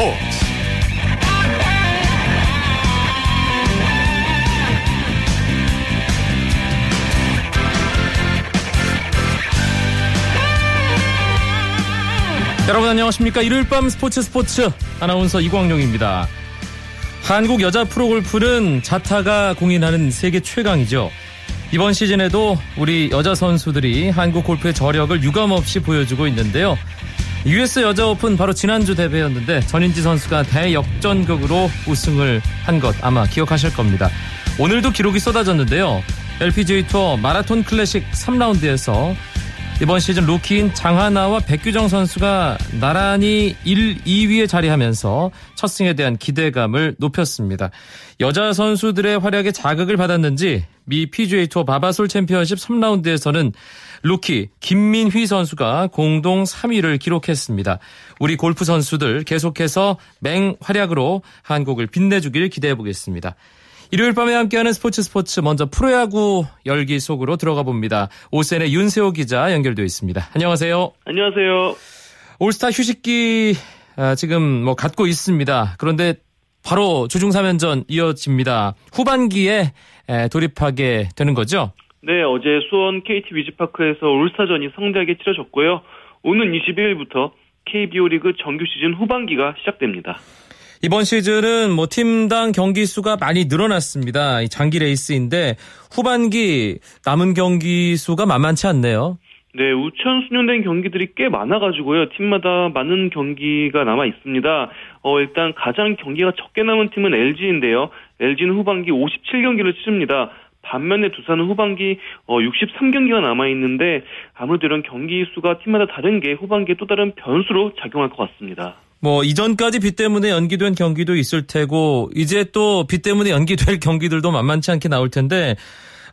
스포츠. 여러분 안녕하십니까? 일요일 밤 스포츠 스포츠 아나운서 이광용입니다. 한국 여자 프로골프는 자타가 공인하는 세계 최강이죠. 이번 시즌에도 우리 여자 선수들이 한국 골프의 저력을 유감없이 보여주고 있는데요 US 여자 오픈 바로 지난주 대회였는데 전인지 선수가 대역전극으로 우승을 한 것 아마 기억하실 겁니다. 오늘도 기록이 쏟아졌는데요. LPGA 투어 마라톤 클래식 3라운드에서 이번 시즌 루키인 장하나와 백규정 선수가 나란히 1, 2위에 자리하면서 첫 승에 대한 기대감을 높였습니다. 여자 선수들의 활약에 자극을 받았는지 미 PGA 투어 바바솔 챔피언십 3라운드에서는 루키 김민휘 선수가 공동 3위를 기록했습니다. 우리 골프 선수들 계속해서 맹활약으로 한국을 빛내주길 기대해 보겠습니다. 일요일 밤에 함께하는 스포츠 스포츠 먼저 프로야구 열기 속으로 들어가 봅니다. OSEN의 윤세호 기자 연결되어 있습니다. 안녕하세요. 안녕하세요. 올스타 휴식기 아, 지금 뭐 갖고 있습니다. 그런데 바로 주중 3연전 이어집니다. 후반기에 돌입하게 되는 거죠? 네, 어제 수원 KT 위즈파크에서 올스타전이 성대하게 치러졌고요. 오는 21일부터 KBO 리그 정규 시즌 후반기가 시작됩니다. 이번 시즌은 뭐 팀당 경기 수가 많이 늘어났습니다. 장기 레이스인데 후반기 남은 경기 수가 만만치 않네요. 네, 우천 순연된 경기들이 꽤 많아가지고요. 팀마다 많은 경기가 남아 있습니다. 어, 일단 가장 경기가 적게 남은 팀은 LG인데요. LG는 후반기 57경기를 치릅니다. 반면에 두산은 후반기 63경기가 어, 남아 있는데 아무래도 이런 경기 수가 팀마다 다른 게 후반기에 또 다른 변수로 작용할 것 같습니다. 뭐 이전까지 비 때문에 연기된 경기도 있을 테고 이제 또 비 때문에 연기될 경기들도 만만치 않게 나올 텐데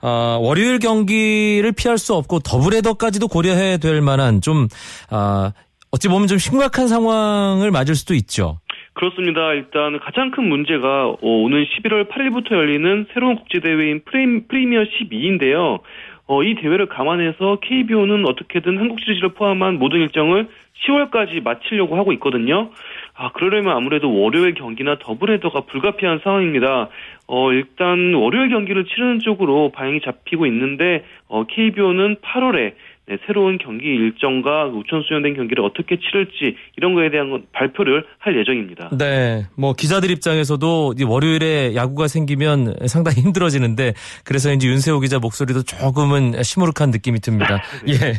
어, 월요일 경기를 피할 수 없고 더블헤더까지도 고려해야 될 만한 좀 어, 어찌 보면 좀 심각한 상황을 맞을 수도 있죠. 그렇습니다. 일단 가장 큰 문제가 어, 오는 11월 8일부터 열리는 새로운 국제대회인 프리미어 12인데요. 어, 이 대회를 감안해서 KBO는 어떻게든 한국 시리즈를 포함한 모든 일정을 10월까지 마치려고 하고 있거든요. 아, 그러려면 아무래도 월요일 경기나 더블헤더가 불가피한 상황입니다. 어, 일단 월요일 경기를 치르는 쪽으로 방향이 잡히고 있는데, 어, KBO는 8월에 네, 새로운 경기 일정과 우천 수련된 경기를 어떻게 치를지 이런 거에 대한 발표를 할 예정입니다. 네, 뭐 기자들 입장에서도 월요일에 야구가 생기면 상당히 힘들어지는데 그래서 이제 윤세호 기자 목소리도 조금은 시무룩한 느낌이 듭니다. 네. 예,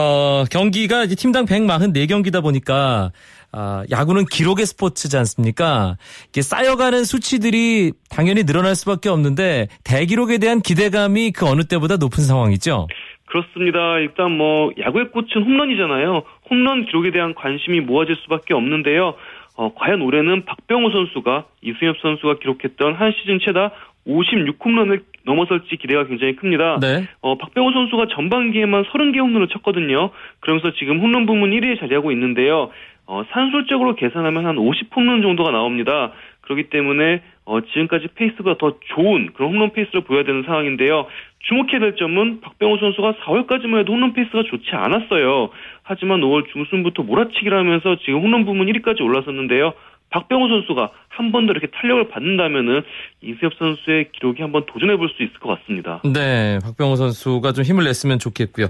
어, 경기가 이제 팀당 144경기다 보니까 아, 야구는 기록의 스포츠지 않습니까? 이게 쌓여가는 수치들이 당연히 늘어날 수밖에 없는데 대기록에 대한 기대감이 그 어느 때보다 높은 상황이죠. 그렇습니다. 일단 뭐 야구의 꽃은 홈런이잖아요. 홈런 기록에 대한 관심이 모아질 수밖에 없는데요. 어, 과연 올해는 박병호 선수가 이승엽 선수가 기록했던 한 시즌 최다 56홈런을 넘어설지 기대가 굉장히 큽니다. 네. 어, 박병호 선수가 전반기에만 30개 홈런을 쳤거든요. 그러면서 지금 홈런 부문 1위에 자리하고 있는데요. 어, 산술적으로 계산하면 한 50홈런 정도가 나옵니다. 그렇기 때문에 어, 지금까지 페이스가 더 좋은 그런 홈런 페이스를 보여야 되는 상황인데요. 주목해야 될 점은 박병호 선수가 4월까지만 해도 홈런 페이스가 좋지 않았어요. 하지만 5월 중순부터 몰아치기를 하면서 지금 홈런 부문 1위까지 올라섰는데요. 박병호 선수가 한 번 더 이렇게 탄력을 받는다면은 이수엽 선수의 기록이 한번 도전해 볼 수 있을 것 같습니다. 네, 박병호 선수가 좀 힘을 냈으면 좋겠고요.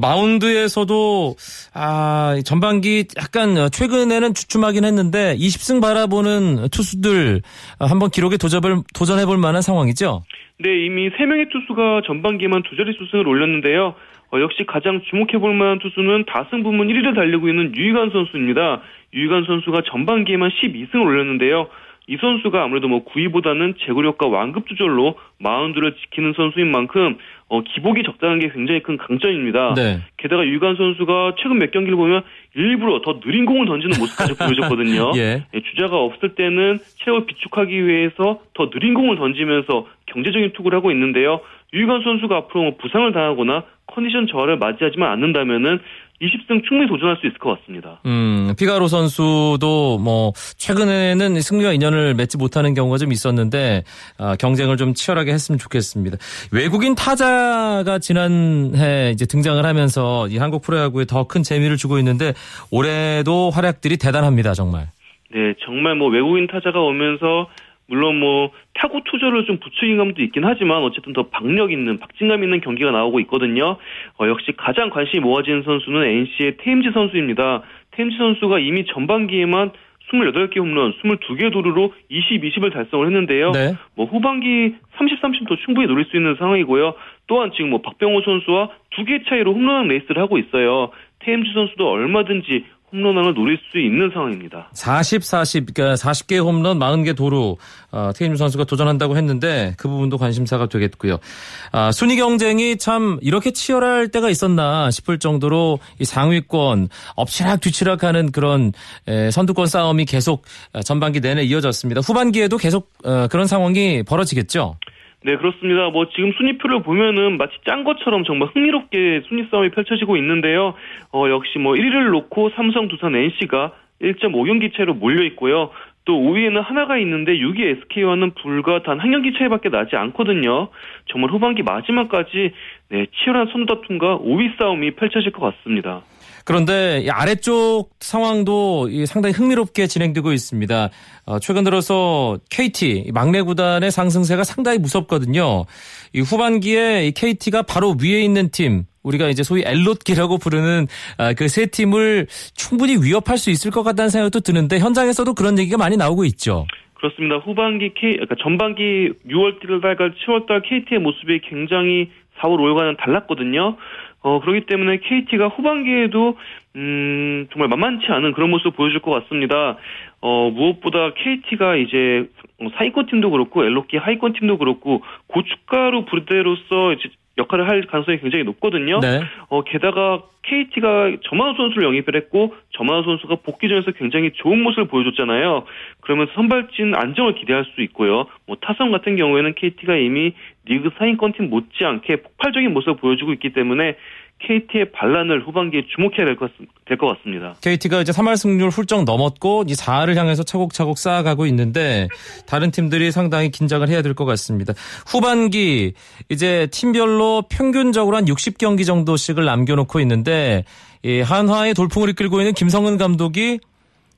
마운드에서도 아 전반기 약간 최근에는 주춤하긴 했는데 20승 바라보는 투수들 한번 기록에 도전을 도전해 볼 만한 상황이죠. 네, 이미 3명의 투수가 전반기에만 두 자릿수 승을 올렸는데요. 어, 역시 가장 주목해 볼 만한 투수는 다승 부문 1위를 달리고 있는 유희관 선수입니다. 유희관 선수가 전반기에만 12승을 올렸는데요. 이 선수가 아무래도 뭐 구위보다는 제구력과 완급 조절로 마운드를 지키는 선수인 만큼 어, 기복이 적다는 게 굉장히 큰 강점입니다. 네. 게다가 유관 선수가 최근 몇 경기를 보면 일부러 더 느린 공을 던지는 모습까지 보여줬거든요. 예. 예, 주자가 없을 때는 체력을 비축하기 위해서 더 느린 공을 던지면서 경제적인 투구를 하고 있는데요. 유관 선수가 앞으로 뭐 부상을 당하거나 컨디션 저하를 맞이하지만 않는다면은 20승 충분히 도전할 수 있을 것 같습니다. 음, 피가로 선수도 뭐 최근에는 승리와 인연을 맺지 못하는 경우가 좀 있었는데 아, 경쟁을 좀 치열하게 했으면 좋겠습니다. 외국인 타자가 지난해 이제 등장을 하면서 이 한국 프로야구에 더 큰 재미를 주고 있는데 올해도 활약들이 대단합니다, 정말. 네, 정말 뭐 외국인 타자가 오면서 물론 뭐 타구 투자를 좀 부추긴 감도 있긴 하지만 어쨌든 더 박력 있는 박진감 있는 경기가 나오고 있거든요. 어, 역시 가장 관심이 모아지는 선수는 NC의 테임즈 선수입니다. 테임즈 선수가 이미 전반기에만 28개 홈런, 22개 도루로 20, 20을 달성을 했는데요. 네. 뭐 후반기 30, 30도 충분히 노릴 수 있는 상황이고요. 또한 지금 뭐 박병호 선수와 두 개 차이로 홈런 레이스를 하고 있어요. 테임즈 선수도 얼마든지 홈런왕을 노릴 수 있는 상황입니다. 40, 40, 그러니까 40개 홈런, 40개 도루 어, 테임즈 선수가 도전한다고 했는데 그 부분도 관심사가 되겠고요. 아, 순위 경쟁이 참 이렇게 치열할 때가 있었나 싶을 정도로 이 상위권 엎치락 뒤치락하는 그런 에, 선두권 싸움이 계속 어, 전반기 내내 이어졌습니다. 후반기에도 계속 어, 그런 상황이 벌어지겠죠. 네, 그렇습니다. 뭐 지금 순위표를 보면은 마치 짠 것처럼 정말 흥미롭게 순위 싸움이 펼쳐지고 있는데요. 어, 역시 뭐 1위를 놓고 삼성, 두산, NC가 1.5경기 차로 몰려 있고요. 또 5위에는 하나가 있는데 6위 SK와는 불과 단 한 경기 차이밖에 나지 않거든요. 정말 후반기 마지막까지 네, 치열한 선두 다툼과 5위 싸움이 펼쳐질 것 같습니다. 그런데 아래쪽 상황도 상당히 흥미롭게 진행되고 있습니다. 어, 최근 들어서 KT 막내 구단의 상승세가 상당히 무섭거든요. 이 후반기에 KT가 바로 위에 있는 팀 우리가 이제 소위 엘롯기라고 부르는 아, 그세 팀을 충분히 위협할 수 있을 것 같다는 생각도 드는데 현장에서도 그런 얘기가 많이 나오고 있죠. 그렇습니다. 후반기 K, 그러니까 전반기 6월 달과 7월 달 KT의 모습이 굉장히 4월 5일과는 달랐거든요. 어, 그렇기 때문에 KT가 후반기에도, 음, 정말 만만치 않은 그런 모습을 보여줄 것 같습니다. 어, 무엇보다 KT가 이제 사이권 팀도 그렇고, 엘로키 하이권 팀도 그렇고, 고춧가루 부대로서 이제 역할을 할 가능성이 굉장히 높거든요. 네. 어, 게다가 KT가 정만호 선수를 영입을 했고 정만호 선수가 복귀전에서 굉장히 좋은 모습을 보여줬잖아요. 그러면서 선발진 안정을 기대할 수 있고요. 뭐 타선 같은 경우에는 KT가 이미 리그 상위권 팀 못지않게 폭발적인 모습을 보여주고 있기 때문에 KT의 반란을 후반기에 주목해야 될 것 같습니다. KT가 이제 3할 승률 훌쩍 넘었고 이 4할을 향해서 차곡차곡 쌓아가고 있는데 다른 팀들이 상당히 긴장을 해야 될 것 같습니다. 후반기 이제 팀별로 평균적으로 한 60경기 정도씩을 남겨놓고 있는데 이 한화의 돌풍을 이끌고 있는 김성은 감독이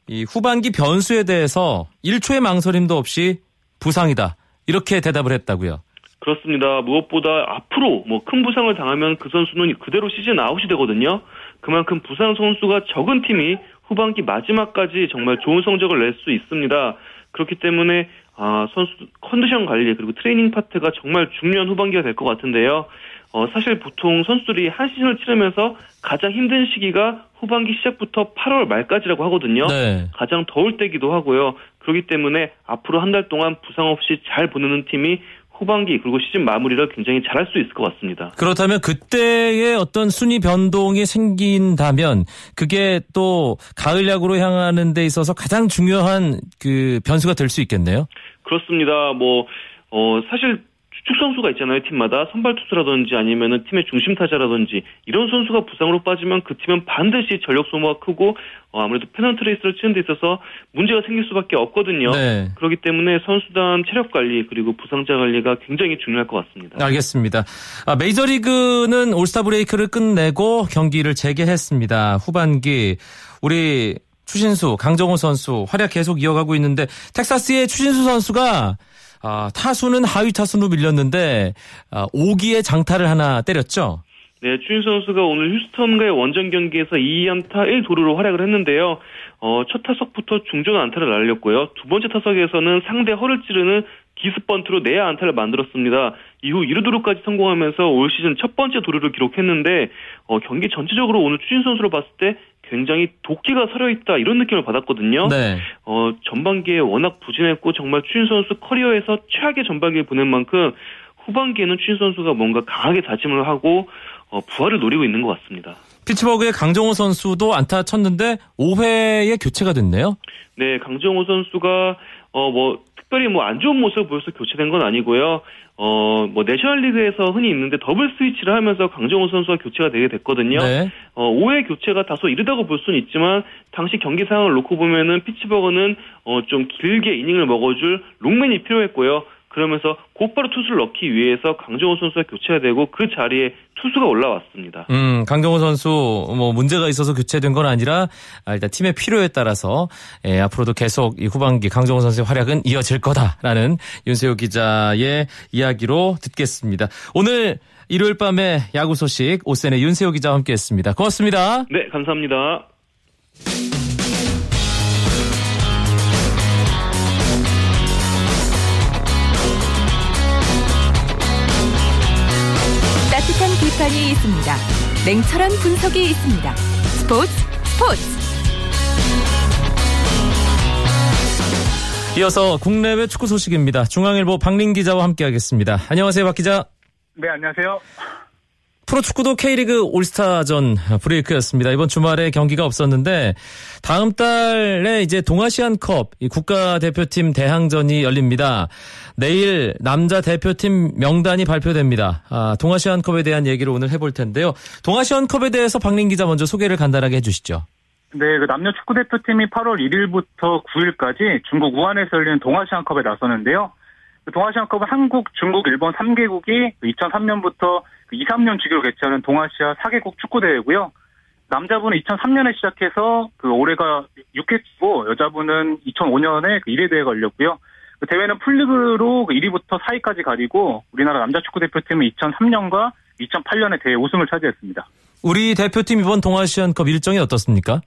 이 후반기 변수에 대해서 1초의 망설임도 없이 부상이다 이렇게 대답을 했다고요. 그렇습니다. 무엇보다 앞으로 뭐 큰 부상을 당하면 그 선수는 그대로 시즌 아웃이 되거든요. 그만큼 부상 선수가 적은 팀이 후반기 마지막까지 정말 좋은 성적을 낼 수 있습니다. 그렇기 때문에 아, 선수 컨디션 관리 그리고 트레이닝 파트가 정말 중요한 후반기가 될 것 같은데요. 어, 사실 보통 선수들이 한 시즌을 치르면서 가장 힘든 시기가 후반기 시작부터 8월 말까지라고 하거든요. 네. 가장 더울 때기도 하고요. 그렇기 때문에 앞으로 한 달 동안 부상 없이 잘 보내는 팀이 후반기 그리고 시즌 마무리를 굉장히 잘할 수 있을 것 같습니다. 그렇다면 그때의 어떤 순위 변동이 생긴다면 그게 또 가을 야구로 향하는 데 있어서 가장 중요한 그 변수가 될 수 있겠네요. 그렇습니다. 뭐 어, 사실 주 축 선수가 있잖아요 팀마다 선발 투수라든지 아니면은 팀의 중심 타자라든지 이런 선수가 부상으로 빠지면 그 팀은 반드시 전력 소모가 크고 어, 아무래도 페넌트 레이스를 치는 데 있어서 문제가 생길 수밖에 없거든요. 네. 그렇기 때문에 선수단 체력 관리 그리고 부상자 관리가 굉장히 중요할 것 같습니다. 알겠습니다. 아, 메이저리그는 올스타 브레이크를 끝내고 경기를 재개했습니다. 후반기 우리 추신수, 강정호 선수 활약 계속 이어가고 있는데 텍사스의 추신수 선수가 아, 타수는 하위 타수로 밀렸는데 아, 5기의 장타를 하나 때렸죠. 네, 추인 선수가 오늘 휴스턴과의 원정 경기에서 2안타 1도루로 활약을 했는데요. 어, 첫 타석부터 중전 안타를 날렸고요. 두 번째 타석에서는 상대 허를 찌르는 기습번트로 내야 안타를 만들었습니다. 이후 1루도루까지 성공하면서 올 시즌 첫 번째 도루를 기록했는데 어, 경기 전체적으로 오늘 추진 선수로 봤을 때 굉장히 도끼가 서려 있다 이런 느낌을 받았거든요. 네. 어, 전반기에 워낙 부진했고 정말 추진 선수 커리어에서 최악의 전반기를 보낸 만큼 후반기에는 추진 선수가 뭔가 강하게 다짐을 하고 어, 부활을 노리고 있는 것 같습니다. 피츠버그의 강정호 선수도 안타 쳤는데 5회에 교체가 됐네요. 네, 강정호 선수가 어 뭐 특별히 뭐 안 좋은 모습을 보여서 교체된 건 아니고요. 어, 뭐, 내셔널리그에서 흔히 있는데 더블 스위치를 하면서 강정호 선수가 교체가 되게 됐거든요. 네. 어, 5회 교체가 다소 이르다고 볼 수는 있지만, 당시 경기 상황을 놓고 보면은 피츠버그는, 어, 좀 길게 이닝을 먹어줄 롱맨이 필요했고요. 그러면서 곧바로 투수를 넣기 위해서 강정호 선수가 교체가 되고 그 자리에 투수가 올라왔습니다. 음, 강정호 선수 뭐 문제가 있어서 교체된 건 아니라 아, 일단 팀의 필요에 따라서 예, 앞으로도 계속 이 후반기 강정호 선수의 활약은 이어질 거다라는 윤세호 기자의 이야기로 듣겠습니다. 오늘 일요일 밤에 야구 소식 오센의 윤세호 기자와 함께했습니다. 고맙습니다. 네, 감사합니다. 비판이 있습니다. 냉철한 분석이 있습니다. 스포츠 스포츠 이어서 국내외 축구 소식입니다. 중앙일보 박린 기자와 함께하겠습니다. 안녕하세요, 박 기자. 네, 안녕하세요. 프로축구도 K리그 올스타전 브레이크였습니다. 이번 주말에 경기가 없었는데 다음 달에 이제 동아시안컵 국가대표팀 대항전이 열립니다. 내일 남자 대표팀 명단이 발표됩니다. 아, 동아시안컵에 대한 얘기를 오늘 해볼 텐데요. 동아시안컵에 대해서 박린 기자 먼저 소개를 간단하게 해주시죠. 네, 그 남녀 축구 대표팀이 8월 1일부터 9일까지 중국 우한에서 열리는 동아시안컵에 나서는데요. 그 동아시안컵은 한국, 중국, 일본 3개국이 2003년부터 2, 3년 주기로 개최하는 동아시아 4개국 축구대회고요. 남자분은 2003년에 시작해서 그 올해가 6회치고 여자분은 2005년에 그 1회 대회가 열렸고요. 그 대회는 풀리그로 1위부터 4위까지 가리고 우리나라 남자 축구 대표팀은 2003년과 2008년에 대회 우승을 차지했습니다. 우리 대표팀 이번 동아시안컵 일정이 어떻습니까?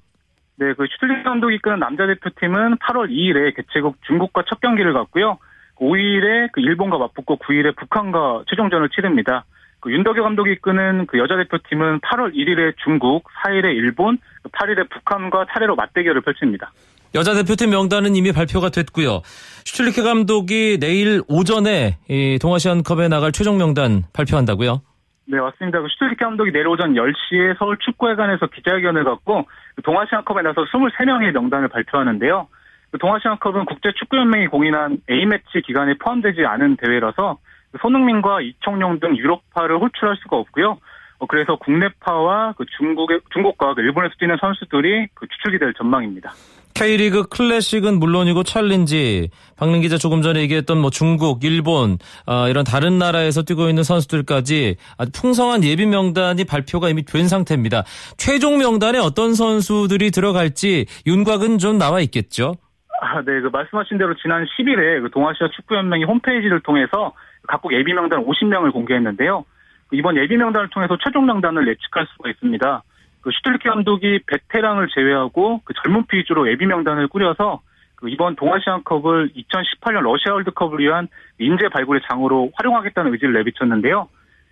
네, 그 슈틀리케 감독이 이끄는 남자 대표팀은 8월 2일에 개최국 중국과 첫 경기를 갖고요. 5일에 그 일본과 맞붙고 9일에 북한과 최종전을 치릅니다. 그 윤덕여 감독이 이끄는 그 여자 대표팀은 8월 1일에 중국, 4일에 일본, 8일에 북한과 차례로 맞대결을 펼칩니다. 여자 대표팀 명단은 이미 발표가 됐고요. 슈틸리케 감독이 내일 오전에 이 동아시안컵에 나갈 최종 명단 발표한다고요? 네, 맞습니다. 그 슈틸리케 감독이 내일 오전 10시에 서울 축구회관에서 기자회견을 갖고 그 동아시안컵에 나서 23명의 명단을 발표하는데요. 그 동아시안컵은 국제축구연맹이 공인한 A매치 기간에 포함되지 않은 대회라서 손흥민과 이청용 등 유럽파를 호출할 수가 없고요. 어, 그래서 국내파와 그 중국의 중국과 그 일본에서 뛰는 선수들이 그 주축이 될 전망입니다. K리그 클래식은 물론이고 챌린지 박린 기자 조금 전에 얘기했던 뭐 중국, 일본 어, 이런 다른 나라에서 뛰고 있는 선수들까지 아주 풍성한 예비 명단이 발표가 이미 된 상태입니다. 최종 명단에 어떤 선수들이 들어갈지 윤곽은 좀 나와 있겠죠. 아, 네, 그 말씀하신 대로 지난 10일에 그 동아시아 축구연맹이 홈페이지를 통해서 각국 예비 명단 50명을 공개했는데요. 이번 예비 명단을 통해서 최종 명단을 예측할 수가 있습니다. 그 슈틀리케 감독이 베테랑을 제외하고 그 젊은 피 위주로 예비 명단을 꾸려서 그 이번 동아시안컵을 2018년 러시아 월드컵을 위한 인재 발굴의 장으로 활용하겠다는 의지를 내비쳤는데요.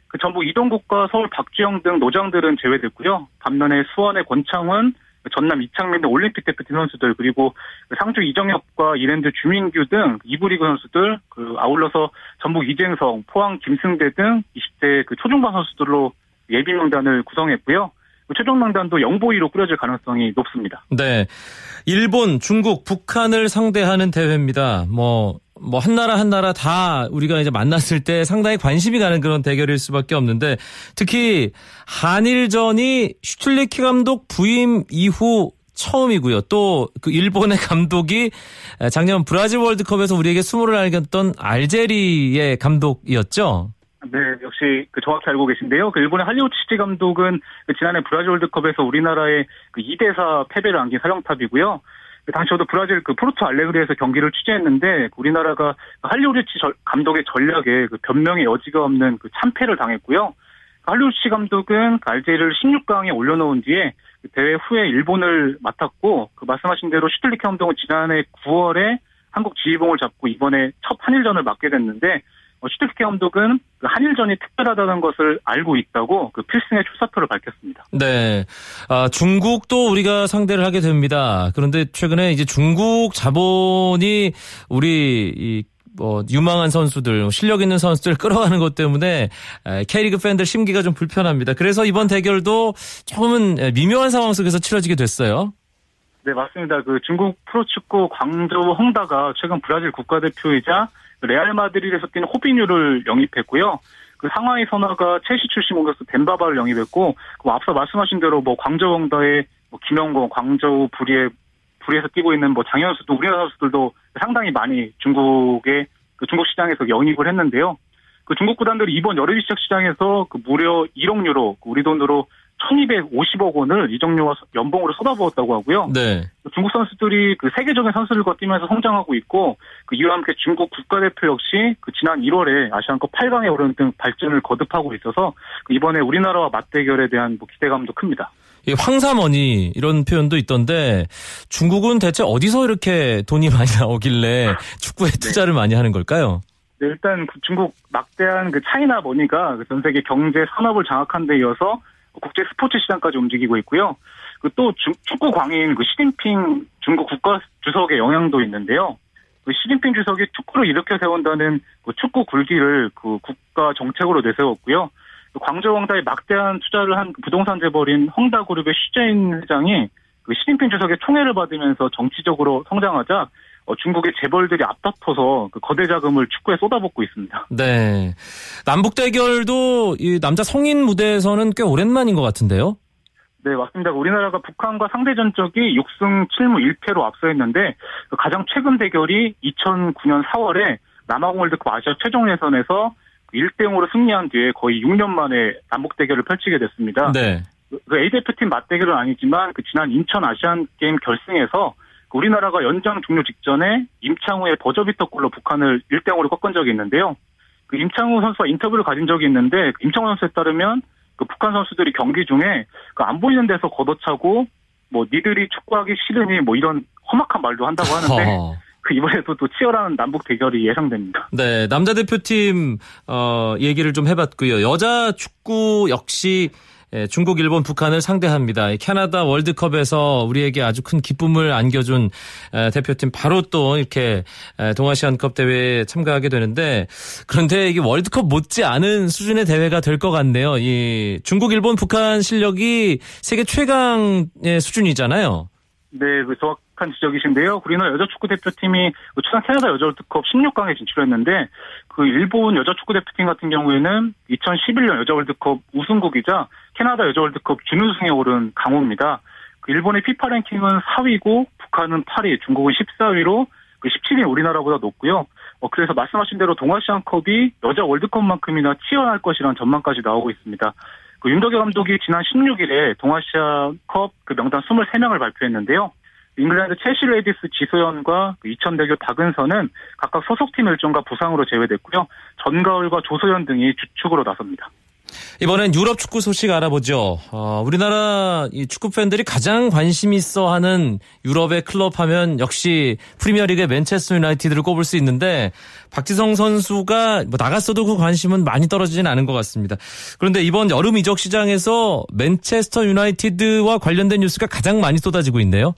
그 전북 이동국과 서울 박주영 등 노장들은 제외됐고요. 반면에 수원의 권창훈, 전남 이창민 등 올림픽 대표팀 선수들 그리고 상주 이정협과 이랜드 주민규 등 2부 리그 선수들 그 아울러서 전북 이재성, 포항 김승대 등 20대 그 초중반 선수들로 예비 명단을 구성했고요. 그 최종 명단도 young boy로 꾸려질 가능성이 높습니다. 네. 일본, 중국, 북한을 상대하는 대회입니다. 뭐, 뭐, 한 나라 한 나라 다 우리가 이제 만났을 때 상당히 관심이 가는 그런 대결일 수밖에 없는데 특히 한일전이 슈틀리케 감독 부임 이후 처음이고요. 또 그 일본의 감독이 작년 브라질 월드컵에서 우리에게 수모를 안겼던 알제리의 감독이었죠. 네, 역시 그 정확히 알고 계신데요. 그 일본의 할릴호지치 감독은 그 지난해 브라질 월드컵에서 우리나라의 그 2대4 패배를 안긴 사령탑이고요. 그 당시 저도 브라질 그 포르투 알레그리에서 경기를 취재했는데 우리나라가 할릴호지치 감독의 전략에 그 변명의 여지가 없는 그 참패를 당했고요. 할릴호지치 감독은 알제리를 16강에 올려놓은 뒤에 대회 후에 일본을 맡았고 그 말씀하신 대로 슈틀리케 감독은 지난해 9월에 한국 지휘봉을 잡고 이번에 첫 한일전을 맡게 됐는데 슈틀리케 감독은 그 한일전이 특별하다는 것을 알고 있다고 그 필승의 출사표를 밝혔습니다. 네, 아, 중국도 우리가 상대를 하게 됩니다. 그런데 최근에 이제 중국 자본이 우리 이 뭐, 유망한 선수들, 뭐 실력 있는 선수들 끌어가는 것 때문에 K리그 팬들 심기가 좀 불편합니다. 그래서 이번 대결도 조금은 미묘한 상황 속에서 치러지게 됐어요. 네, 맞습니다. 그 중국 프로축구 광저우 헝다가 최근 브라질 국가대표이자 레알 마드리드에서 뛰는 호비뉴를 영입했고요. 그 상하이 선화가 첼시 출신 공격수 뎀바 바를 영입했고, 그 앞서 말씀하신 대로 뭐 광저우 헝다의 뭐 김영권, 광저우 푸리에 푸리에서 뛰고 있는 뭐 장현수도 우리나라 선수들도 상당히 많이 중국에 그 중국 시장에서 영입을 했는데요. 그 중국 구단들이 이번 여름 시작 시장에서 그 무려 1억 유로, 그 우리 돈으로 1250억 원을 이적료와 연봉으로 쏟아부었다고 하고요. 네. 중국 선수들이 그 세계적인 선수들과 뛰면서 성장하고 있고 그 이와 함께 중국 국가대표 역시 그 지난 1월에 아시안컵 8강에 오르는 등 발전을 거듭하고 있어서 그 이번에 우리나라와 맞대결에 대한 뭐 기대감도 큽니다. 이 황사머니 이런 표현도 있던데 중국은 대체 어디서 이렇게 돈이 많이 나오길래 축구에 네. 투자를 많이 하는 걸까요? 네, 일단 그 중국 막대한 그 China money가 그 전 세계 경제 산업을 장악한 데 이어서 국제 스포츠 시장까지 움직이고 있고요. 그 또 축구 광인 그 시진핑 중국 국가 주석의 영향도 있는데요. 그 시진핑 주석이 축구를 일으켜 세운다는 그 축구 굴기를 그 국가 정책으로 내세웠고요. 그 광저우 헝다에 막대한 투자를 한 그 부동산 재벌인 헝다그룹의 쉬자인 회장이 그 시진핑 주석의 총애를 받으면서 정치적으로 성장하자 어, 중국의 재벌들이 앞다퉈서 그 거대 자금을 축구에 쏟아붓고 있습니다. 네. 남북 대결도 이 남자 성인 무대에서는 꽤 오랜만인 것 같은데요. 네, 맞습니다. 우리나라가 북한과 상대 전 적이 6승 7무 1패로 앞서했는데 그 가장 최근 대결이 2009년 4월에 남아공 월드컵 아시아 최종 예선에서 1대 0으로 승리한 뒤에 거의 6년 만에 남북 대결을 펼치게 됐습니다. 네. 그 A 대표팀 맞대결은 아니지만 그 지난 인천 아시안 게임 결승에서 그 우리나라가 연장 종료 직전에 임창우의 버저비터골로 북한을 1대 0으로 꺾은 적이 있는데요. 그 임창우 선수와 인터뷰를 가진 적이 있는데 그 임창우 선수에 따르면 그 북한 선수들이 경기 중에 그 안 보이는 데서 걷어차고 뭐 니들이 축구하기 싫으니 뭐 이런 험악한 말도 한다고 하는데 어. 그 이번에도 또 치열한 남북 대결이 예상됩니다. 네, 남자 대표팀 어 얘기를 좀 해봤고요. 여자 축구 역시 예, 중국, 일본, 북한을 상대합니다. 이 캐나다 월드컵에서 우리에게 아주 큰 기쁨을 안겨준 에, 대표팀 바로 또 이렇게 에, 동아시안컵 대회에 참가하게 되는데 그런데 이게 월드컵 못지 않은 수준의 대회가 될 것 같네요. 이 중국, 일본, 북한 실력이 세계 최강의 수준이잖아요. 네, 그 정확 한 지적이신데요. 우리나라 여자 축구 대표팀이 그 최근 캐나다 여자 월드컵 16강에 진출했는데 그 일본 여자 축구 대표팀 같은 경우에는 2011년 여자 월드컵 우승국이자 캐나다 여자 월드컵 준우승에 오른 강호입니다. 그 일본의 피파 랭킹은 4위고 북한은 8위, 중국은 14위로 그 17위 우리나라보다 높고요. 어, 그래서 말씀하신 대로 동아시안컵이 여자 월드컵만큼이나 치열할 것이라는 전망까지 나오고 있습니다. 그 윤덕여 감독이 지난 16일에 동아시아컵 그 명단 23명을 발표했는데요. 잉글랜드 첼시 레이디스 지소연과 그 이천대교 박은선은 각각 소속팀 일정과 부상으로 제외됐고요. 전가을과 조소연 등이 주축으로 나섭니다. 이번엔 유럽 축구 소식 알아보죠. 어, 우리나라 이 축구 팬들이 가장 관심 있어 하는 유럽의 클럽 하면 역시 프리미어리그의 맨체스터 유나이티드를 꼽을 수 있는데 박지성 선수가 뭐 나갔어도 그 관심은 많이 떨어지진 않은 것 같습니다. 그런데 이번 여름 이적 시장에서 맨체스터 유나이티드와 관련된 뉴스가 가장 많이 쏟아지고 있네요.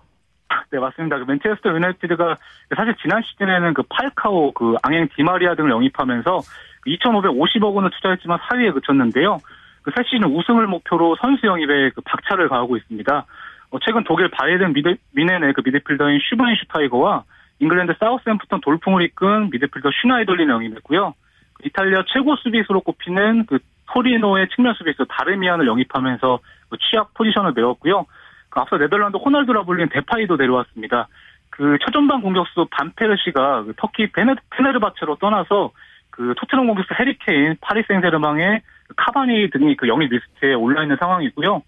네, 맞습니다. 그 맨체스터 유나이티드가 사실 지난 시즌에는 그 팔카오, 그 앙헬 디마리아 등을 영입하면서 2,550억 원을 투자했지만 4위에 그쳤는데요. 그 새 시즌 우승을 목표로 선수 영입에 그 박차를 가하고 있습니다. 어, 최근 독일 바이에른 미드, 뮌헨의 그 미드필더인 슈바인 슈타이거와 잉글랜드 사우스햄프턴 돌풍을 이끈 미드필더 슈나이덜린을 영입했고요. 그 이탈리아 최고 수비수로 꼽히는 그 토리노의 측면 수비수 다르미안을 영입하면서 그 취약 포지션을 메웠고요. 그 앞서 네덜란드 호날두라 불린 데파이도 데려왔습니다. 그 최전방 공격수 반페르시가 그 터키 페네르바체로 떠나서 그 토트넘 공격수 해리 케인, 파리 생제르맹의 카바니 등이 그 영입 리스트에 올라 있는 상황이고요.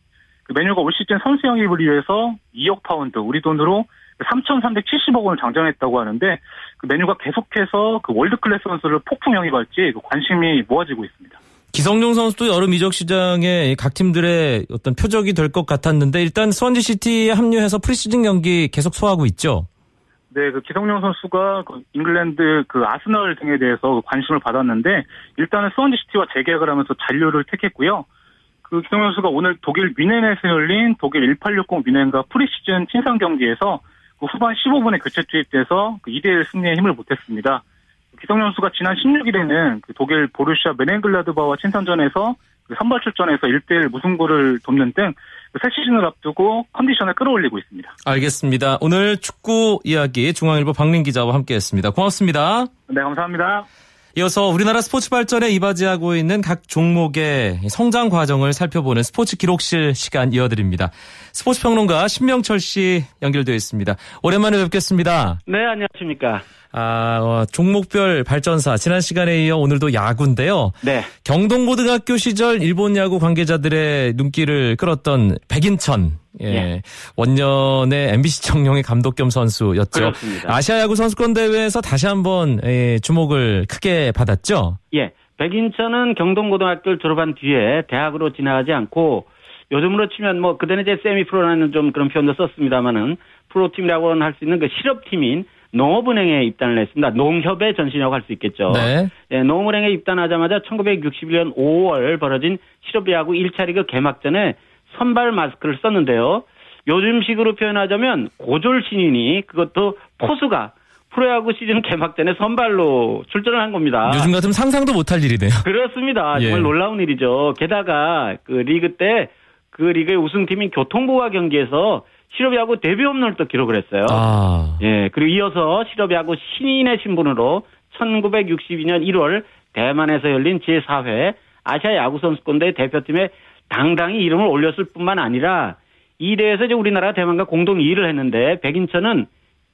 그 맨유가 올 시즌 선수 영입을 위해서 2억 파운드, 우리 돈으로 3,370억 원을 책정했다고 하는데 그 맨유가 계속해서 그 world class 선수를 폭풍 영입할지 그 관심이 모아지고 있습니다. 기성용 선수도 여름 이적 시장에 각 팀들의 어떤 표적이 될 것 같았는데 일단 스완지 시티에 합류해서 프리시즌 경기 계속 소화하고 있죠. 네, 그 기성용 선수가 그 잉글랜드 그 아스널 등에 대해서 관심을 받았는데 일단은 스완지 시티와 재계약을 하면서 잔류를 택했고요. 그 기성용 선수가 오늘 독일 뮌헨에서 열린 독일 1860 미넨과 프리시즌 친선 경기에서 그 후반 15분에 교체 투입돼서 그 2대1 승리에 힘을 보탰습니다. 기성용 선수가 지난 16일에는 그 독일 보르시아 메넨글라드바와 친선전에서 그 선발 출전해서 1대1 무승부를 돕는 등새 그 시즌을 앞두고 컨디션을 끌어올리고 있습니다. 알겠습니다. 오늘 축구 이야기 중앙일보 박민 기자와 함께했습니다. 고맙습니다. 네, 감사합니다. 이어서 우리나라 스포츠 발전에 이바지하고 있는 각 종목의 성장 과정을 살펴보는 스포츠 기록실 시간 이어드립니다. 스포츠 평론가 신명철 씨 연결되어 있습니다. 오랜만에 뵙겠습니다. 네, 안녕하십니까. 아, 어, 종목별 발전사 지난 시간에 이어 오늘도 야구인데요. 네. 경동고등학교 시절 일본 야구 관계자들의 눈길을 끌었던 백인천 예. 예. 원년의 MBC 청룡의 감독 겸 선수였죠. 그렇습니다. 아시아 야구 선수권 대회에서 다시 한번 예, 주목을 크게 받았죠. 예. 백인천은 경동고등학교를 졸업한 뒤에 대학으로 지나가지 않고 요즘으로 치면 뭐 그때는 이제 세미 프로라는 좀 그런 표현도 썼습니다만은 프로팀이라고는 할 수 있는 그 실업팀인 농업은행에 입단을 했습니다. 농협의 전신이라고 할 수 있겠죠. 네. 예, 농업은행에 입단하자마자 1961년 5월 벌어진 실업야구 1차 리그 개막전에 선발 마스크를 썼는데요. 요즘식으로 표현하자면 고졸 신인이 그것도 포수가 프로야구 시즌 개막전에 선발로 출전을 한 겁니다. 요즘 같으면 상상도 못할 일이네요. 그렇습니다. 예. 정말 놀라운 일이죠. 게다가 그 리그 때 그 리그의 우승팀인 교통부와 경기에서 실업야구 데뷔 홈런을 또 기록을 했어요. 아. 예, 그리고 이어서 실업야구 신인의 신분으로 1962년 1월 대만에서 열린 제4회 아시아 야구 선수권대 대표팀에 당당히 이름을 올렸을 뿐만 아니라 이 대회에서 이제 우리나라가 대만과 공동 2위를 했는데 백인천은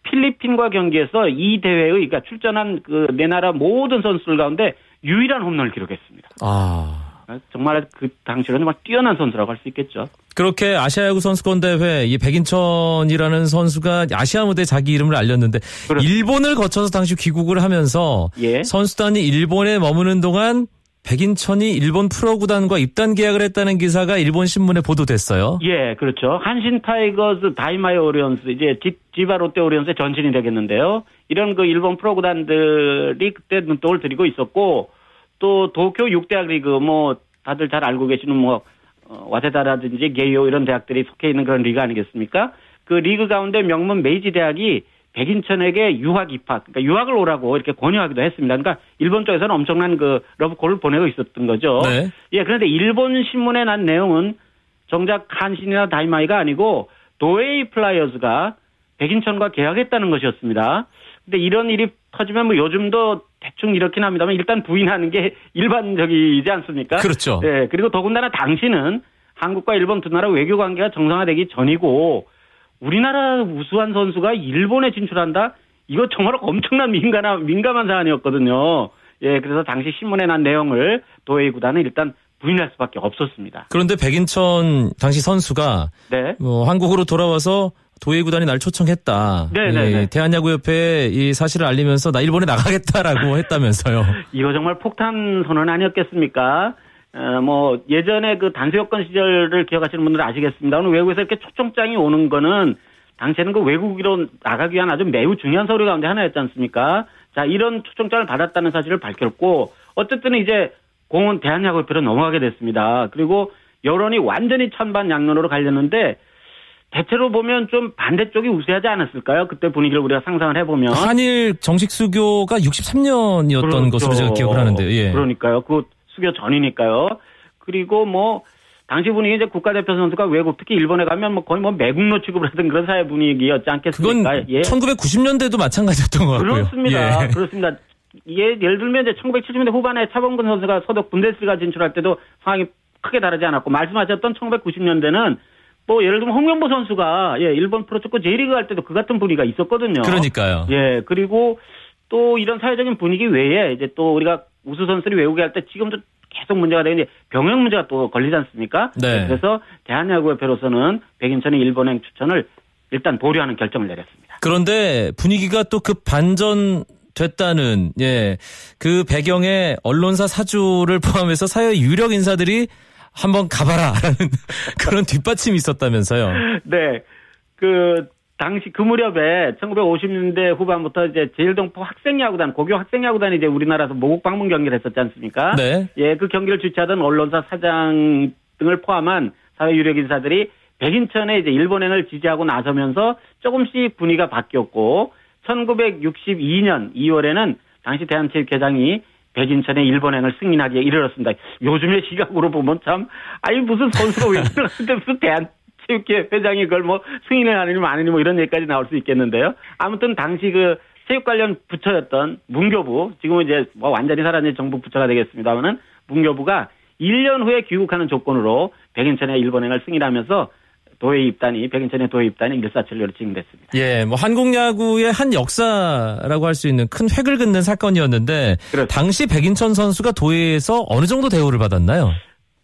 필리핀과 경기에서 이 대회의 그러니까 출전한 그 네 나라 모든 선수들 가운데 유일한 홈런을 기록했습니다. 아. 정말 그 당시로는 정말 뛰어난 선수라고 할 수 있겠죠. 그렇게 아시아 야구 선수권 대회 이 백인천이라는 선수가 아시아 무대에 자기 이름을 알렸는데 그렇습니다. 일본을 거쳐서 당시 귀국을 하면서 예. 선수단이 일본에 머무는 동안 백인천이 일본 프로구단과 입단 계약을 했다는 기사가 일본 신문에 보도됐어요. 예, 그렇죠. 한신 타이거즈, 다이마이 오리온스, 이제 지, 지바 롯데 오리온스의 전신이 되겠는데요. 이런 그 일본 프로구단들이 그때 눈독을 들이고 있었고, 또 도쿄 6대학 리그, 뭐, 다들 잘 알고 계시는 뭐, 어, 와세다라든지 게이오 이런 대학들이 속해 있는 그런 리그 아니겠습니까? 그 리그 가운데 명문 메이지 대학이 백인천에게 유학 입학, 그러니까 유학을 오라고 이렇게 권유하기도 했습니다. 그러니까 일본 쪽에서는 엄청난 그 러브콜을 보내고 있었던 거죠. 네. 예, 그런데 일본 신문에 난 내용은 정작 한신이나 다이마이가 아니고 도에이 플라이어즈가 백인천과 계약했다는 것이었습니다. 근데 이런 일이 터지면 뭐 요즘도 대충 이렇긴 합니다만 일단 부인하는 게 일반적이지 않습니까? 그렇죠. 예, 그리고 더군다나 당시는 한국과 일본 두 나라 외교 관계가 정상화되기 전이고 우리나라 우수한 선수가 일본에 진출한다? 이거 정말 엄청난 민감한, 민감한 사안이었거든요. 예, 그래서 당시 신문에 난 내용을 도에이 구단은 일단 부인할 수밖에 없었습니다. 그런데 백인천 당시 선수가 네. 뭐 한국으로 돌아와서 도예 구단이 날 초청했다. 네, 네, 네. 대한야구협회에 이 사실을 알리면서 나 일본에 나가겠다라고 했다면서요. 이거 정말 폭탄 선언 아니었겠습니까? 어, 뭐, 예전에 그 단수여권 시절을 기억하시는 분들은 아시겠습니다. 오늘 외국에서 이렇게 초청장이 오는 거는 당시에는 그 외국으로 나가기 위한 아주 매우 중요한 서류 가운데 하나였지 않습니까? 자, 이런 초청장을 받았다는 사실을 밝혔고, 어쨌든 이제 공은 대한야구협회로 넘어가게 됐습니다. 그리고 여론이 완전히 천반양면으로 갈렸는데, 대체로 보면 좀 반대쪽이 우세하지 않았을까요? 그때 분위기를 우리가 상상을 해보면. 한일 정식 수교가 63년이었던 그렇죠. 것으로 제가 기억을 하는데요. 예. 그러니까요. 그 수교 전이니까요. 그리고 뭐 당시 분위기 이제 국가대표 선수가 외국 특히 일본에 가면 뭐 거의 뭐 매국노 취급을 하던 그런 사회 분위기였지 그건 않겠습니까? 예. 1990년대도 마찬가지였던 것 같고요. 그렇습니다. 예. 그렇습니다. 예, 예를 들면 이제 1970년대 후반에 차범근 선수가 서독 분데스리가 진출할 때도 상황이 크게 다르지 않았고 말씀하셨던 1990년대는 뭐 예를 들면 홍명보 선수가 예, 일본 프로축구 J리그 할 때도 그 같은 분위기가 있었거든요. 그러니까요. 예, 그리고 또 이런 사회적인 분위기 외에 이제 또 우리가 우수 선수들이 외국에 할때 지금도 계속 문제가 되는 게 병역 문제가 또 걸리지 않습니까? 네. 그래서 대한야구협회로서는 백인천의 일본행 추천을 일단 보류하는 결정을 내렸습니다. 그런데 분위기가 또급 반전 됐다는 예. 그 배경에 언론사 사주를 포함해서 사회 유력 인사들이 한번 가봐라라는 그런 뒷받침이 있었다면서요. 네. 그 당시 그 무렵에 1950년대 후반부터 이제 제일동포 학생야구단, 고교 학생야구단이 이제 우리나라에서 모국 방문 경기를 했었지 않습니까? 네. 예, 그 경기를 주최하던 언론사 사장 등을 포함한 사회 유력 인사들이 백인천에 이제 일본행을 지지하고 나서면서 조금씩 분위기가 바뀌었고 1962년 2월에는 당시 대한체육회장이 백인천의 일본행을 승인하기에 이르렀습니다. 요즘의 시각으로 보면 참 아니 무슨 선수가 왜 이러는데 무슨 대한 체육회 회장이 그걸 뭐 승인을 하느니 뭐 아니니 뭐 이런 얘기까지 나올 수 있겠는데요. 아무튼 당시 그 체육 관련 부처였던 문교부, 지금은 이제 뭐 완전히 사라진 정부 부처가 되겠습니다만은 문교부가 1년 후에 귀국하는 조건으로 백인천의 일본행을 승인하면서 도에 입단이 백인천의 도에 입단이 일사천리로 진행됐습니다. 예, 뭐 한국 야구의 한 역사라고 할 수 있는 큰 획을 긋는 사건이었는데 그렇습니다. 당시 백인천 선수가 도에서 어느 정도 대우를 받았나요?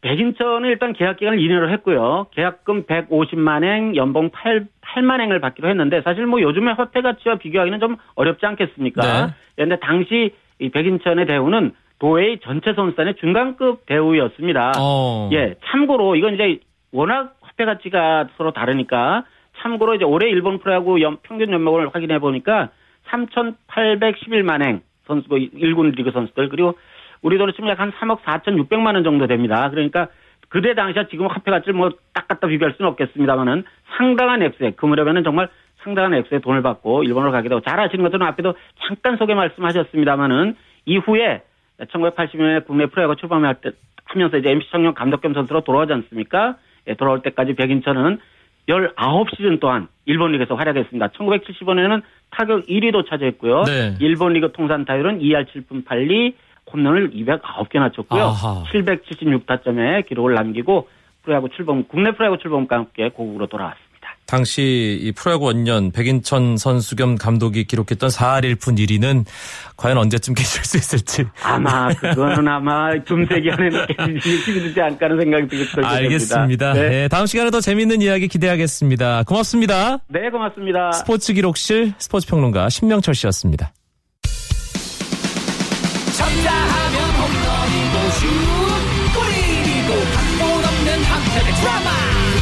백인천은 일단 계약 기간을 2년을 했고요. 계약금 150만행, 연봉 8, 8만행을 받기로 했는데 사실 뭐 요즘의 화폐 가치와 비교하기는 좀 어렵지 않겠습니까? 네. 그런데 당시 이 백인천의 대우는 도웨이 전체 선수단의 중간급 대우였습니다. 어. 예, 참고로 이건 이제 워낙 화폐 가치가 서로 다르니까 참고로 이제 올해 일본 프로야구 연- 평균 연봉을 확인해 보니까 3,811만 행 선수 뭐 1군 리그 선수들 그리고 우리 돈으로 치면 약 한 3억 4,600만 원 정도 됩니다. 그러니까 그때 당시와 지금 화폐 가치를 뭐 딱 갖다 비교할 수는 없겠습니다만은 상당한 액수의 그 무렵에는 정말 상당한 액수의 돈을 받고 일본으로 가게 되고 잘 아시는 것들은 앞에도 잠깐 소개 말씀하셨습니다만은 이후에 1980년에 국내 프로야구 출범할 때 하면서 이제 MC 청년 감독 겸 선수로 돌아오지 않습니까? 예, 돌아올 때까지 백인천은 19시즌 동안 일본 리그에서 활약했습니다. 1975년에는 타격 1위도 차지했고요. 네. 일본 리그 통산 타율은 2할 7푼 8리, 홈런을 209개나 쳤고요. 아하. 776타점의 기록을 남기고 프로야구 출범, 국내 프로야구 출범과 함께 고국으로 돌아왔습니다. 당시 이 프로야구 원년 백인천 선수 겸 감독이 기록했던 4할 1푼 1위는 과연 언제쯤 깨질 수 있을지. 아마 그거는 아마 금세기 안에는 힘들지 않을까 하는 생각이 들게 알겠습니다. 네. 네, 다음 시간에 더 재밌는 이야기 기대하겠습니다. 고맙습니다. 네, 고맙습니다. 스포츠 기록실 스포츠 평론가 신명철 씨였습니다. 쳤다 하면 홈런이고 슛 골이고 각본 없는 한편의 드라마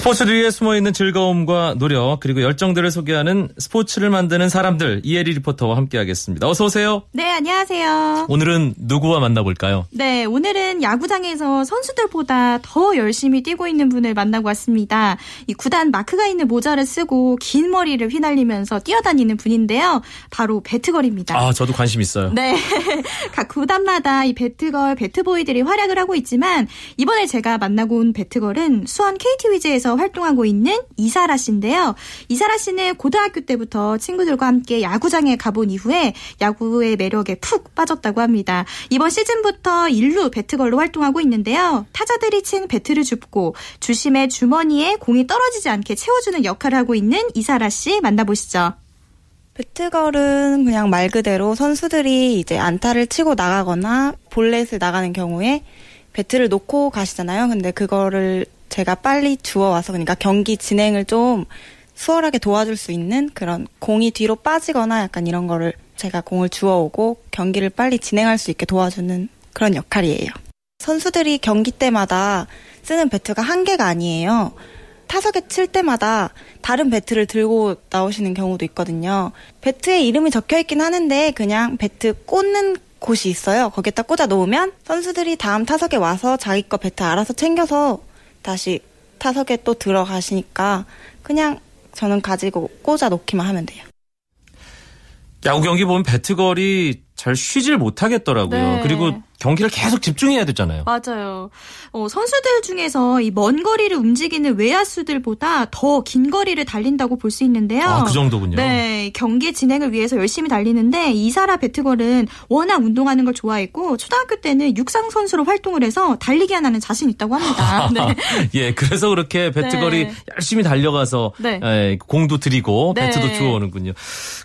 스포츠 뒤에 숨어있는 즐거움과 노력 그리고 열정들을 소개하는 스포츠를 만드는 사람들 이혜리 리포터와 함께하겠습니다. 어서 오세요. 네, 안녕하세요. 오늘은 누구와 만나볼까요? 네, 오늘은 야구장에서 선수들보다 더 열심히 뛰고 있는 분을 만나고 왔습니다. 이 구단 마크가 있는 모자를 쓰고 긴 머리를 휘날리면서 뛰어다니는 분인데요. 바로 배트걸입니다. 아 저도 관심 있어요. 네. 각 구단마다 이 배트걸, 배트보이들이 활약을 하고 있지만 이번에 제가 만나고 온 배트걸은 수원 KT 위즈에서 활동하고 있는 이사라 씨인데요. 이사라 씨는 고등학교 때부터 친구들과 함께 야구장에 가본 이후에 야구의 매력에 푹 빠졌다고 합니다. 이번 시즌부터 일루 배트걸로 활동하고 있는데요. 타자들이 친 배트를 줍고 주심의 주머니에 공이 떨어지지 않게 채워주는 역할을 하고 있는 이사라 씨 만나보시죠. 배트걸은 그냥 말 그대로 선수들이 이제 안타를 치고 나가거나 볼넷을 나가는 경우에 배트를 놓고 가시잖아요. 근데 그거를 제가 빨리 주워와서 그러니까 경기 진행을 좀 수월하게 도와줄 수 있는 그런 공이 뒤로 빠지거나 약간 이런 거를 제가 공을 주워오고 경기를 빨리 진행할 수 있게 도와주는 그런 역할이에요. 선수들이 경기 때마다 쓰는 배트가 한 개가 아니에요. 타석에 칠 때마다 다른 배트를 들고 나오시는 경우도 있거든요. 배트에 이름이 적혀 있긴 하는데 그냥 배트 꽂는 곳이 있어요. 거기에다 꽂아 놓으면 선수들이 다음 타석에 와서 자기 거 배트 알아서 챙겨서 다시 타석에 또 들어가시니까 그냥 저는 가지고 꽂아 놓기만 하면 돼요. 야구 경기 보면 배트걸이 잘 쉬질 못하겠더라고요. 네. 그리고 경기를 계속 집중해야 되잖아요. 맞아요. 어, 선수들 중에서 이 먼 거리를 움직이는 외야수들보다 더 긴 거리를 달린다고 볼 수 있는데요. 아, 그 정도군요. 네, 경기 진행을 위해서 열심히 달리는데 이사라 배트걸은 워낙 운동하는 걸 좋아했고 초등학교 때는 육상 선수로 활동을 해서 달리기 하나는 자신 있다고 합니다. 네. 예, 그래서 그렇게 배트걸이 네. 열심히 달려가서 네. 에, 공도 들이고 네. 배트도 주워오는군요.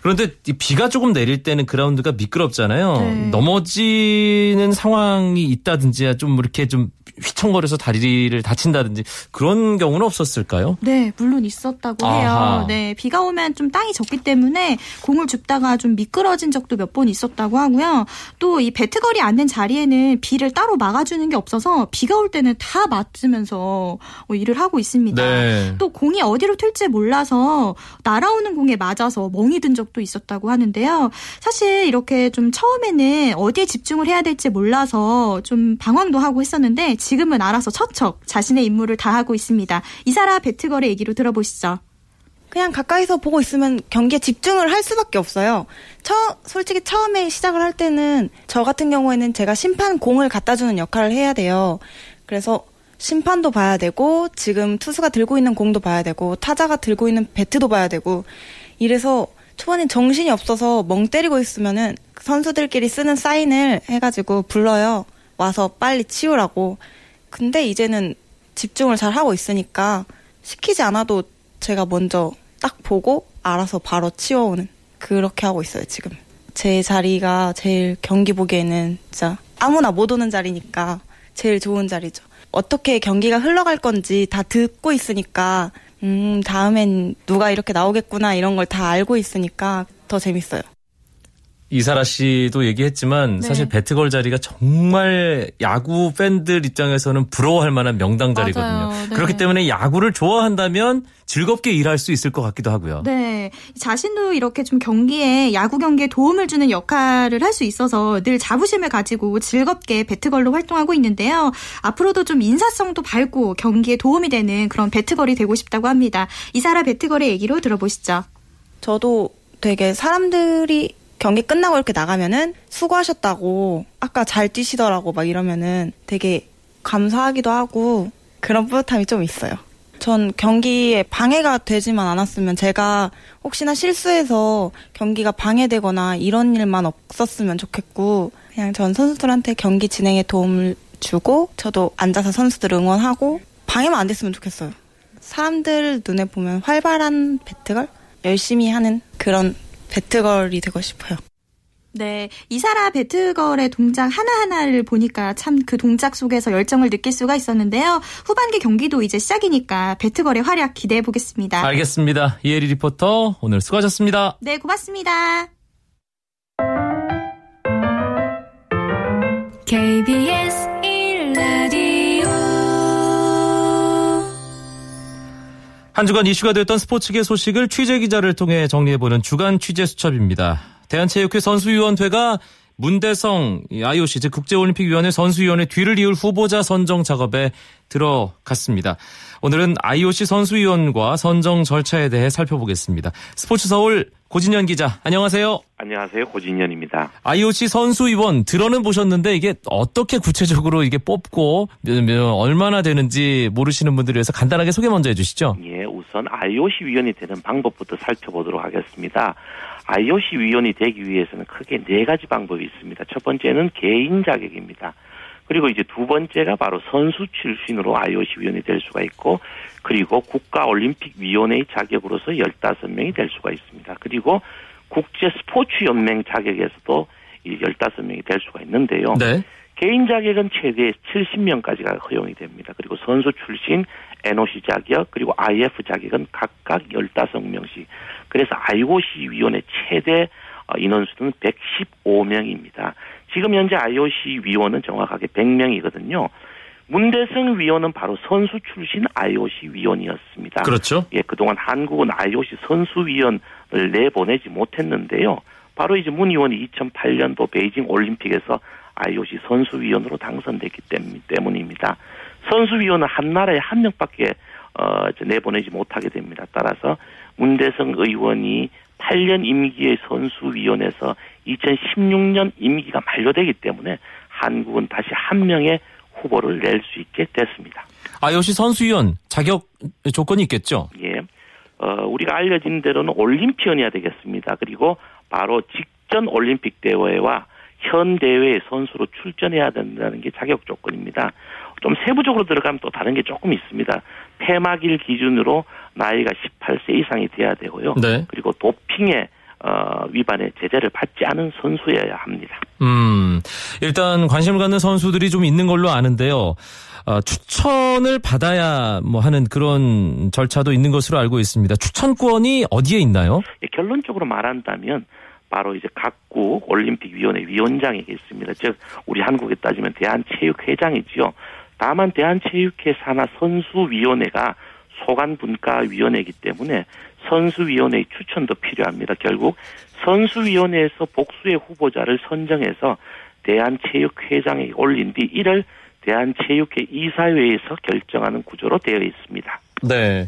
그런데 이 비가 조금 내릴 때는 그라운드가 미끄럽잖아요. 네. 넘어지는 상 황이 있다든지 좀 이렇게 좀 휘청거려서 다리를 다친다든지 그런 경우는 없었을까요? 네, 물론 있었다고 해요. 아하. 네, 비가 오면 좀 땅이 젖기 때문에 공을 줍다가 좀 미끄러진 적도 몇 번 있었다고 하고요. 또 이 배트걸이 앉는 자리에는 비를 따로 막아주는 게 없어서 비가 올 때는 다 맞으면서 어, 일을 하고 있습니다. 네. 또 공이 어디로 튈지 몰라서 날아오는 공에 맞아서 멍이 든 적도 있었다고 하는데요. 사실 이렇게 좀 처음에는 어디에 집중을 해야 될지 몰라서 좀 방황도 하고 했었는데 지금은 알아서 척척 자신의 임무를 다 하고 있습니다. 이사라 배트걸의 얘기로 들어보시죠. 그냥 가까이서 보고 있으면 경기에 집중을 할 수밖에 없어요. 처, 솔직히 처음에 시작을 할 때는 저 같은 경우에는 제가 심판 공을 갖다 주는 역할을 해야 돼요. 그래서 심판도 봐야 되고 지금 투수가 들고 있는 공도 봐야 되고 타자가 들고 있는 배트도 봐야 되고 이래서 초반엔 정신이 없어서 멍 때리고 있으면은 선수들끼리 쓰는 사인을 해가지고 불러요. 와서 빨리 치우라고. 근데 이제는 집중을 잘 하고 있으니까 시키지 않아도 제가 먼저 딱 보고 알아서 바로 치워오는 그렇게 하고 있어요 지금. 제 자리가 제일 경기 보기에는 진짜 아무나 못 오는 자리니까 제일 좋은 자리죠. 어떻게 경기가 흘러갈 건지 다 듣고 있으니까 음 다음엔 누가 이렇게 나오겠구나 이런 걸 다 알고 있으니까 더 재밌어요. 이사라 씨도 얘기했지만 네. 사실 배트걸 자리가 정말 야구 팬들 입장에서는 부러워할 만한 명당 자리거든요. 네. 그렇기 때문에 야구를 좋아한다면 즐겁게 일할 수 있을 것 같기도 하고요. 네. 자신도 이렇게 좀 경기에, 야구 경기에 도움을 주는 역할을 할 수 있어서 늘 자부심을 가지고 즐겁게 배트걸로 활동하고 있는데요. 앞으로도 좀 인사성도 밝고 경기에 도움이 되는 그런 배트걸이 되고 싶다고 합니다. 이사라 배트걸의 얘기로 들어보시죠. 저도 되게 사람들이 경기 끝나고 이렇게 나가면은 수고하셨다고 아까 잘 뛰시더라고 막 이러면은 되게 감사하기도 하고 그런 뿌듯함이 좀 있어요. 전 경기에 방해가 되지만 않았으면 제가 혹시나 실수해서 경기가 방해되거나 이런 일만 없었으면 좋겠고 그냥 전 선수들한테 경기 진행에 도움을 주고 저도 앉아서 선수들 응원하고 방해만 안 됐으면 좋겠어요. 사람들 눈에 보면 활발한 배트걸 열심히 하는 그런 배트걸이 되고 싶어요. 네. 이사라 배트걸의 동작 하나하나를 보니까 참 그 동작 속에서 열정을 느낄 수가 있었는데요. 후반기 경기도 이제 시작이니까 배트걸의 활약 기대해 보겠습니다. 알겠습니다. 이혜리 리포터 오늘 수고하셨습니다. 네, 고맙습니다. KBS 한 주간 이슈가 됐던 스포츠계 소식을 취재 기자를 통해 정리해보는 주간 취재 수첩입니다. 대한체육회 선수위원회가 문대성 이 IOC 즉 국제올림픽위원회 선수위원회 뒤를 이을 후보자 선정 작업에 들어갔습니다. 오늘은 IOC 선수위원과 선정 절차에 대해 살펴보겠습니다. 스포츠 서울 고진현 기자, 안녕하세요. 안녕하세요. 고진현입니다. IOC 선수위원 들어는 보셨는데 이게 어떻게 구체적으로 이게 뽑고 얼마나 되는지 모르시는 분들을 위해서 간단하게 소개 먼저 해주시죠. 예, 우선 IOC 위원이 되는 방법부터 살펴보도록 하겠습니다. IOC 위원이 되기 위해서는 크게 네 가지 방법이 있습니다. 첫 번째는 개인 자격입니다. 그리고 이제 두 번째가 바로 선수 출신으로 IOC 위원이 될 수가 있고, 그리고 국가올림픽위원회의 자격으로서 15명이 될 수가 있습니다. 그리고 국제 스포츠 연맹 자격에서도 이 15명이 될 수가 있는데요. 네. 개인 자격은 최대 70명까지가 허용이 됩니다. 그리고 선수 출신 NOC 자격 그리고 IF 자격은 각각 15명씩. 그래서 IOC 위원회 최대 어, 인원수는 115명입니다. 지금 현재 IOC 위원은 정확하게 100명이거든요. 문대성 위원은 바로 선수 출신 IOC 위원이었습니다. 그렇죠. 예, 그동안 한국은 IOC 선수위원을 내보내지 못했는데요. 바로 이제 문 의원이 2008년도 베이징 올림픽에서 IOC 선수위원으로 당선됐기 때문- 때문입니다. 선수위원은 한 나라에 한 명밖에 어, 내보내지 못하게 됩니다. 따라서 문대성 의원이 8년 임기의 선수위원회에서 2016년 임기가 만료되기 때문에 한국은 다시 한 명의 후보를 낼 수 있게 됐습니다. IOC 선수위원 자격 조건이 있겠죠. 예. 어, 우리가 알려진 대로는 올림피언이어야 되겠습니다. 그리고 바로 직전 올림픽 대회와 현 대회의 선수로 출전해야 된다는 게 자격 조건입니다. 좀 세부적으로 들어가면 또 다른 게 조금 있습니다. 폐막일 기준으로 나이가 18세 이상이 돼야 되고요. 네. 그리고 도핑의 어, 위반의 제재를 받지 않은 선수여야 합니다. 음, 일단 관심을 갖는 선수들이 좀 있는 걸로 아는데요. 어, 추천을 받아야 뭐 하는 그런 절차도 있는 것으로 알고 있습니다. 추천권이 어디에 있나요? 예, 결론적으로 말한다면 바로 이제 각국 올림픽위원회 위원장에게 있습니다. 즉 우리 한국에 따지면 대한체육회장이지요. 다만 대한체육회 산하 선수위원회가 소관분과위원회이기 때문에 선수위원회의 추천도 필요합니다. 결국 선수위원회에서 복수의 후보자를 선정해서 대한체육회장에 올린 뒤 이를 대한체육회 이사회에서 결정하는 구조로 되어 있습니다. 네.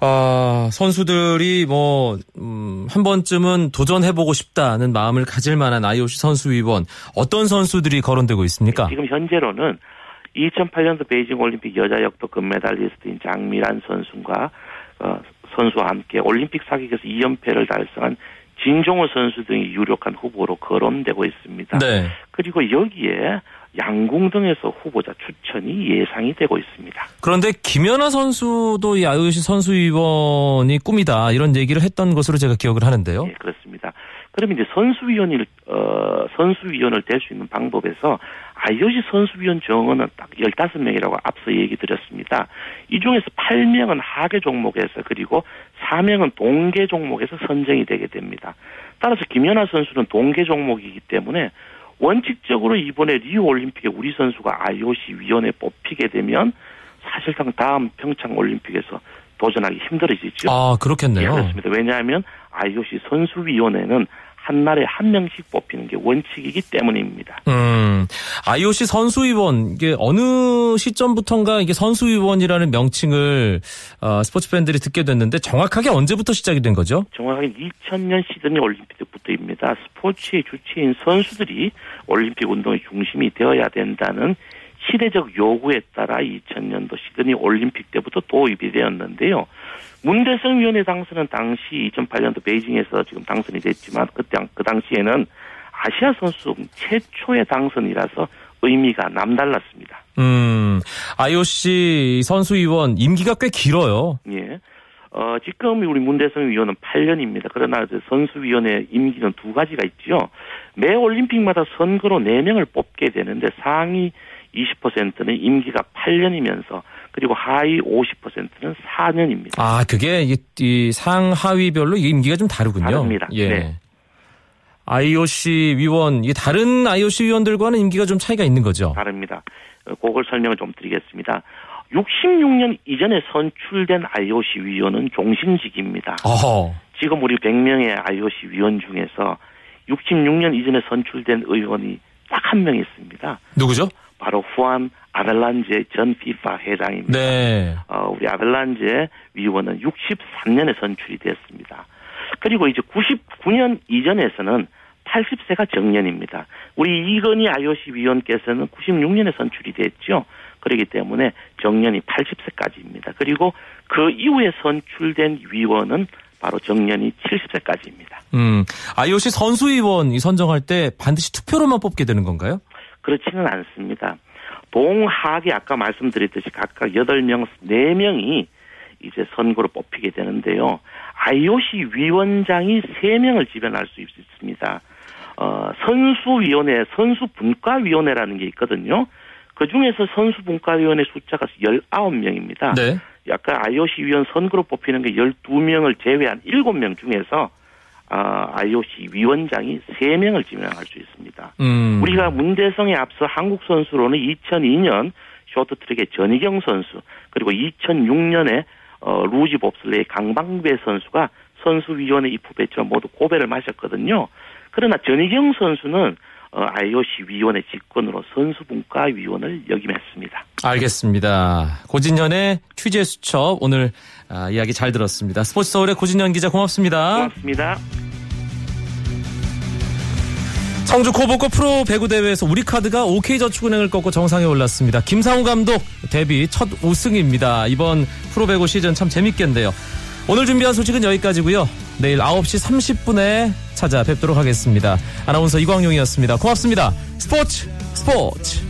아, 선수들이 뭐, 음, 한 번쯤은 도전해보고 싶다는 마음을 가질 만한 IOC 선수 위원, 어떤 선수들이 거론되고 있습니까? 지금 현재로는 2008년도 베이징 올림픽 여자 역도 금메달리스트인 장미란 선수가 어, 선수와 함께 올림픽 사격에서 2연패를 달성한 진종호 선수 등이 유력한 후보로 거론되고 있습니다. 네. 그리고 여기에 양궁 등에서 후보자 추천이 예상이 되고 있습니다. 그런데 김연아 선수도 이 IOC 선수 위원이 꿈이다 이런 얘기를 했던 것으로 제가 기억을 하는데요. 예, 그렇습니다. 그러면 이제 선수위원을 어 선수위원을 될 수 있는 방법에서 IOC 선수위원 정원은 딱 15명이라고 앞서 얘기 드렸습니다. 이 중에서 8명은 하계 종목에서 그리고 4명은 동계 종목에서 선정이 되게 됩니다. 따라서 김연아 선수는 동계 종목이기 때문에 원칙적으로 이번에 리우 올림픽에 우리 선수가 IOC 위원에 뽑히게 되면 사실상 다음 평창 올림픽에서 도전하기 힘들어지죠. 아, 그렇겠네요. 예, 그렇습니다. 왜냐하면 IOC 선수위원회는 한 날에 한 명씩 뽑히는 게 원칙이기 때문입니다. 음, IOC 선수 위원 이게 어느 시점부터인가 이게 선수 위원이라는 명칭을 어, 스포츠 팬들이 듣게 됐는데 정확하게 언제부터 시작이 된 거죠? 정확하게 2000년 시드니 올림픽 때부터입니다. 스포츠의 주체인 선수들이 올림픽 운동의 중심이 되어야 된다는 시대적 요구에 따라 2000년도 시드니 올림픽 때부터 도입이 되었는데요. 문대성 위원회 당선은 당시 2008년도 베이징에서 지금 당선이 됐지만 그때 그 당시에는 아시아 선수 최초의 당선이라서 의미가 남달랐습니다. 음, IOC 선수위원 임기가 꽤 길어요. 예. 어, 지금 우리 문대성 위원은 8년입니다. 그러나 선수위원회 임기는 두 가지가 있죠. 매 올림픽마다 선거로 4명을 뽑게 되는데 상위 20%는 임기가 8년이면서 그리고 하위 50%는 4년입니다. 아, 그게 이, 이 상하위별로 임기가 좀 다르군요. 다릅니다. 예. 네. IOC 위원, 이 다른 IOC 위원들과는 임기가 좀 차이가 있는 거죠. 다릅니다. 어, 그걸 설명을 좀 드리겠습니다. 66년 이전에 선출된 IOC 위원은 종신직입니다. 어허. 지금 우리 100명의 IOC 위원 중에서 66년 이전에 선출된 의원이 딱 한 명 있습니다. 누구죠? 바로 후안 아벨란제 전 피파 회장입니다. 네. 어, 우리 아벨란제 위원은 63년에 선출이 됐습니다. 그리고 이제 99년 이전에서는 80세가 정년입니다. 우리 이건희 IOC 위원께서는 96년에 선출이 됐죠. 그렇기 때문에 정년이 80세까지입니다. 그리고 그 이후에 선출된 위원은 바로 정년이 70세까지입니다. 음, IOC 선수위원 이 선정할 때 반드시 투표로만 뽑게 되는 건가요? 그렇지는 않습니다. 동하계 아까 말씀드렸듯이 각각 8명, 4명이 이제 선거로 뽑히게 되는데요. IOC 위원장이 3명을 지변할 수 있습니다. 어, 선수위원회, 선수분과위원회라는 게 있거든요. 그 중에서 선수분과위원회 숫자가 19명입니다. 네. 아까 IOC 위원 선거로 뽑히는 게 12명을 제외한 7명 중에서 아, IOC 위원장이 3명을 지명할 수 있습니다. 음. 우리가 문대성에 앞서 한국 선수로는 2002년 쇼트트랙의 전희경 선수 그리고 2006년에 어, 루지 봅슬레이 강방배 선수가 선수위원회 입후했지만 모두 고배를 마셨거든요. 그러나 전희경 선수는 어, IOC 위원회 직권으로 선수분과 위원을 역임했습니다. 알겠습니다. 고진현의 취재 수첩 오늘 아, 이야기 잘 들었습니다. 스포츠 서울의 고진현 기자 고맙습니다. 고맙습니다. 청주 코보코 프로 배구 대회에서 우리 카드가 OK저축은행을 꺾고 정상에 올랐습니다. 김상우 감독 데뷔 첫 우승입니다. 이번 프로 배구 시즌 참 재밌겠는데요. 오늘 준비한 소식은 여기까지고요. 내일 9시 30분에 찾아뵙도록 하겠습니다. 아나운서 이광용이었습니다. 고맙습니다. 스포츠 스포츠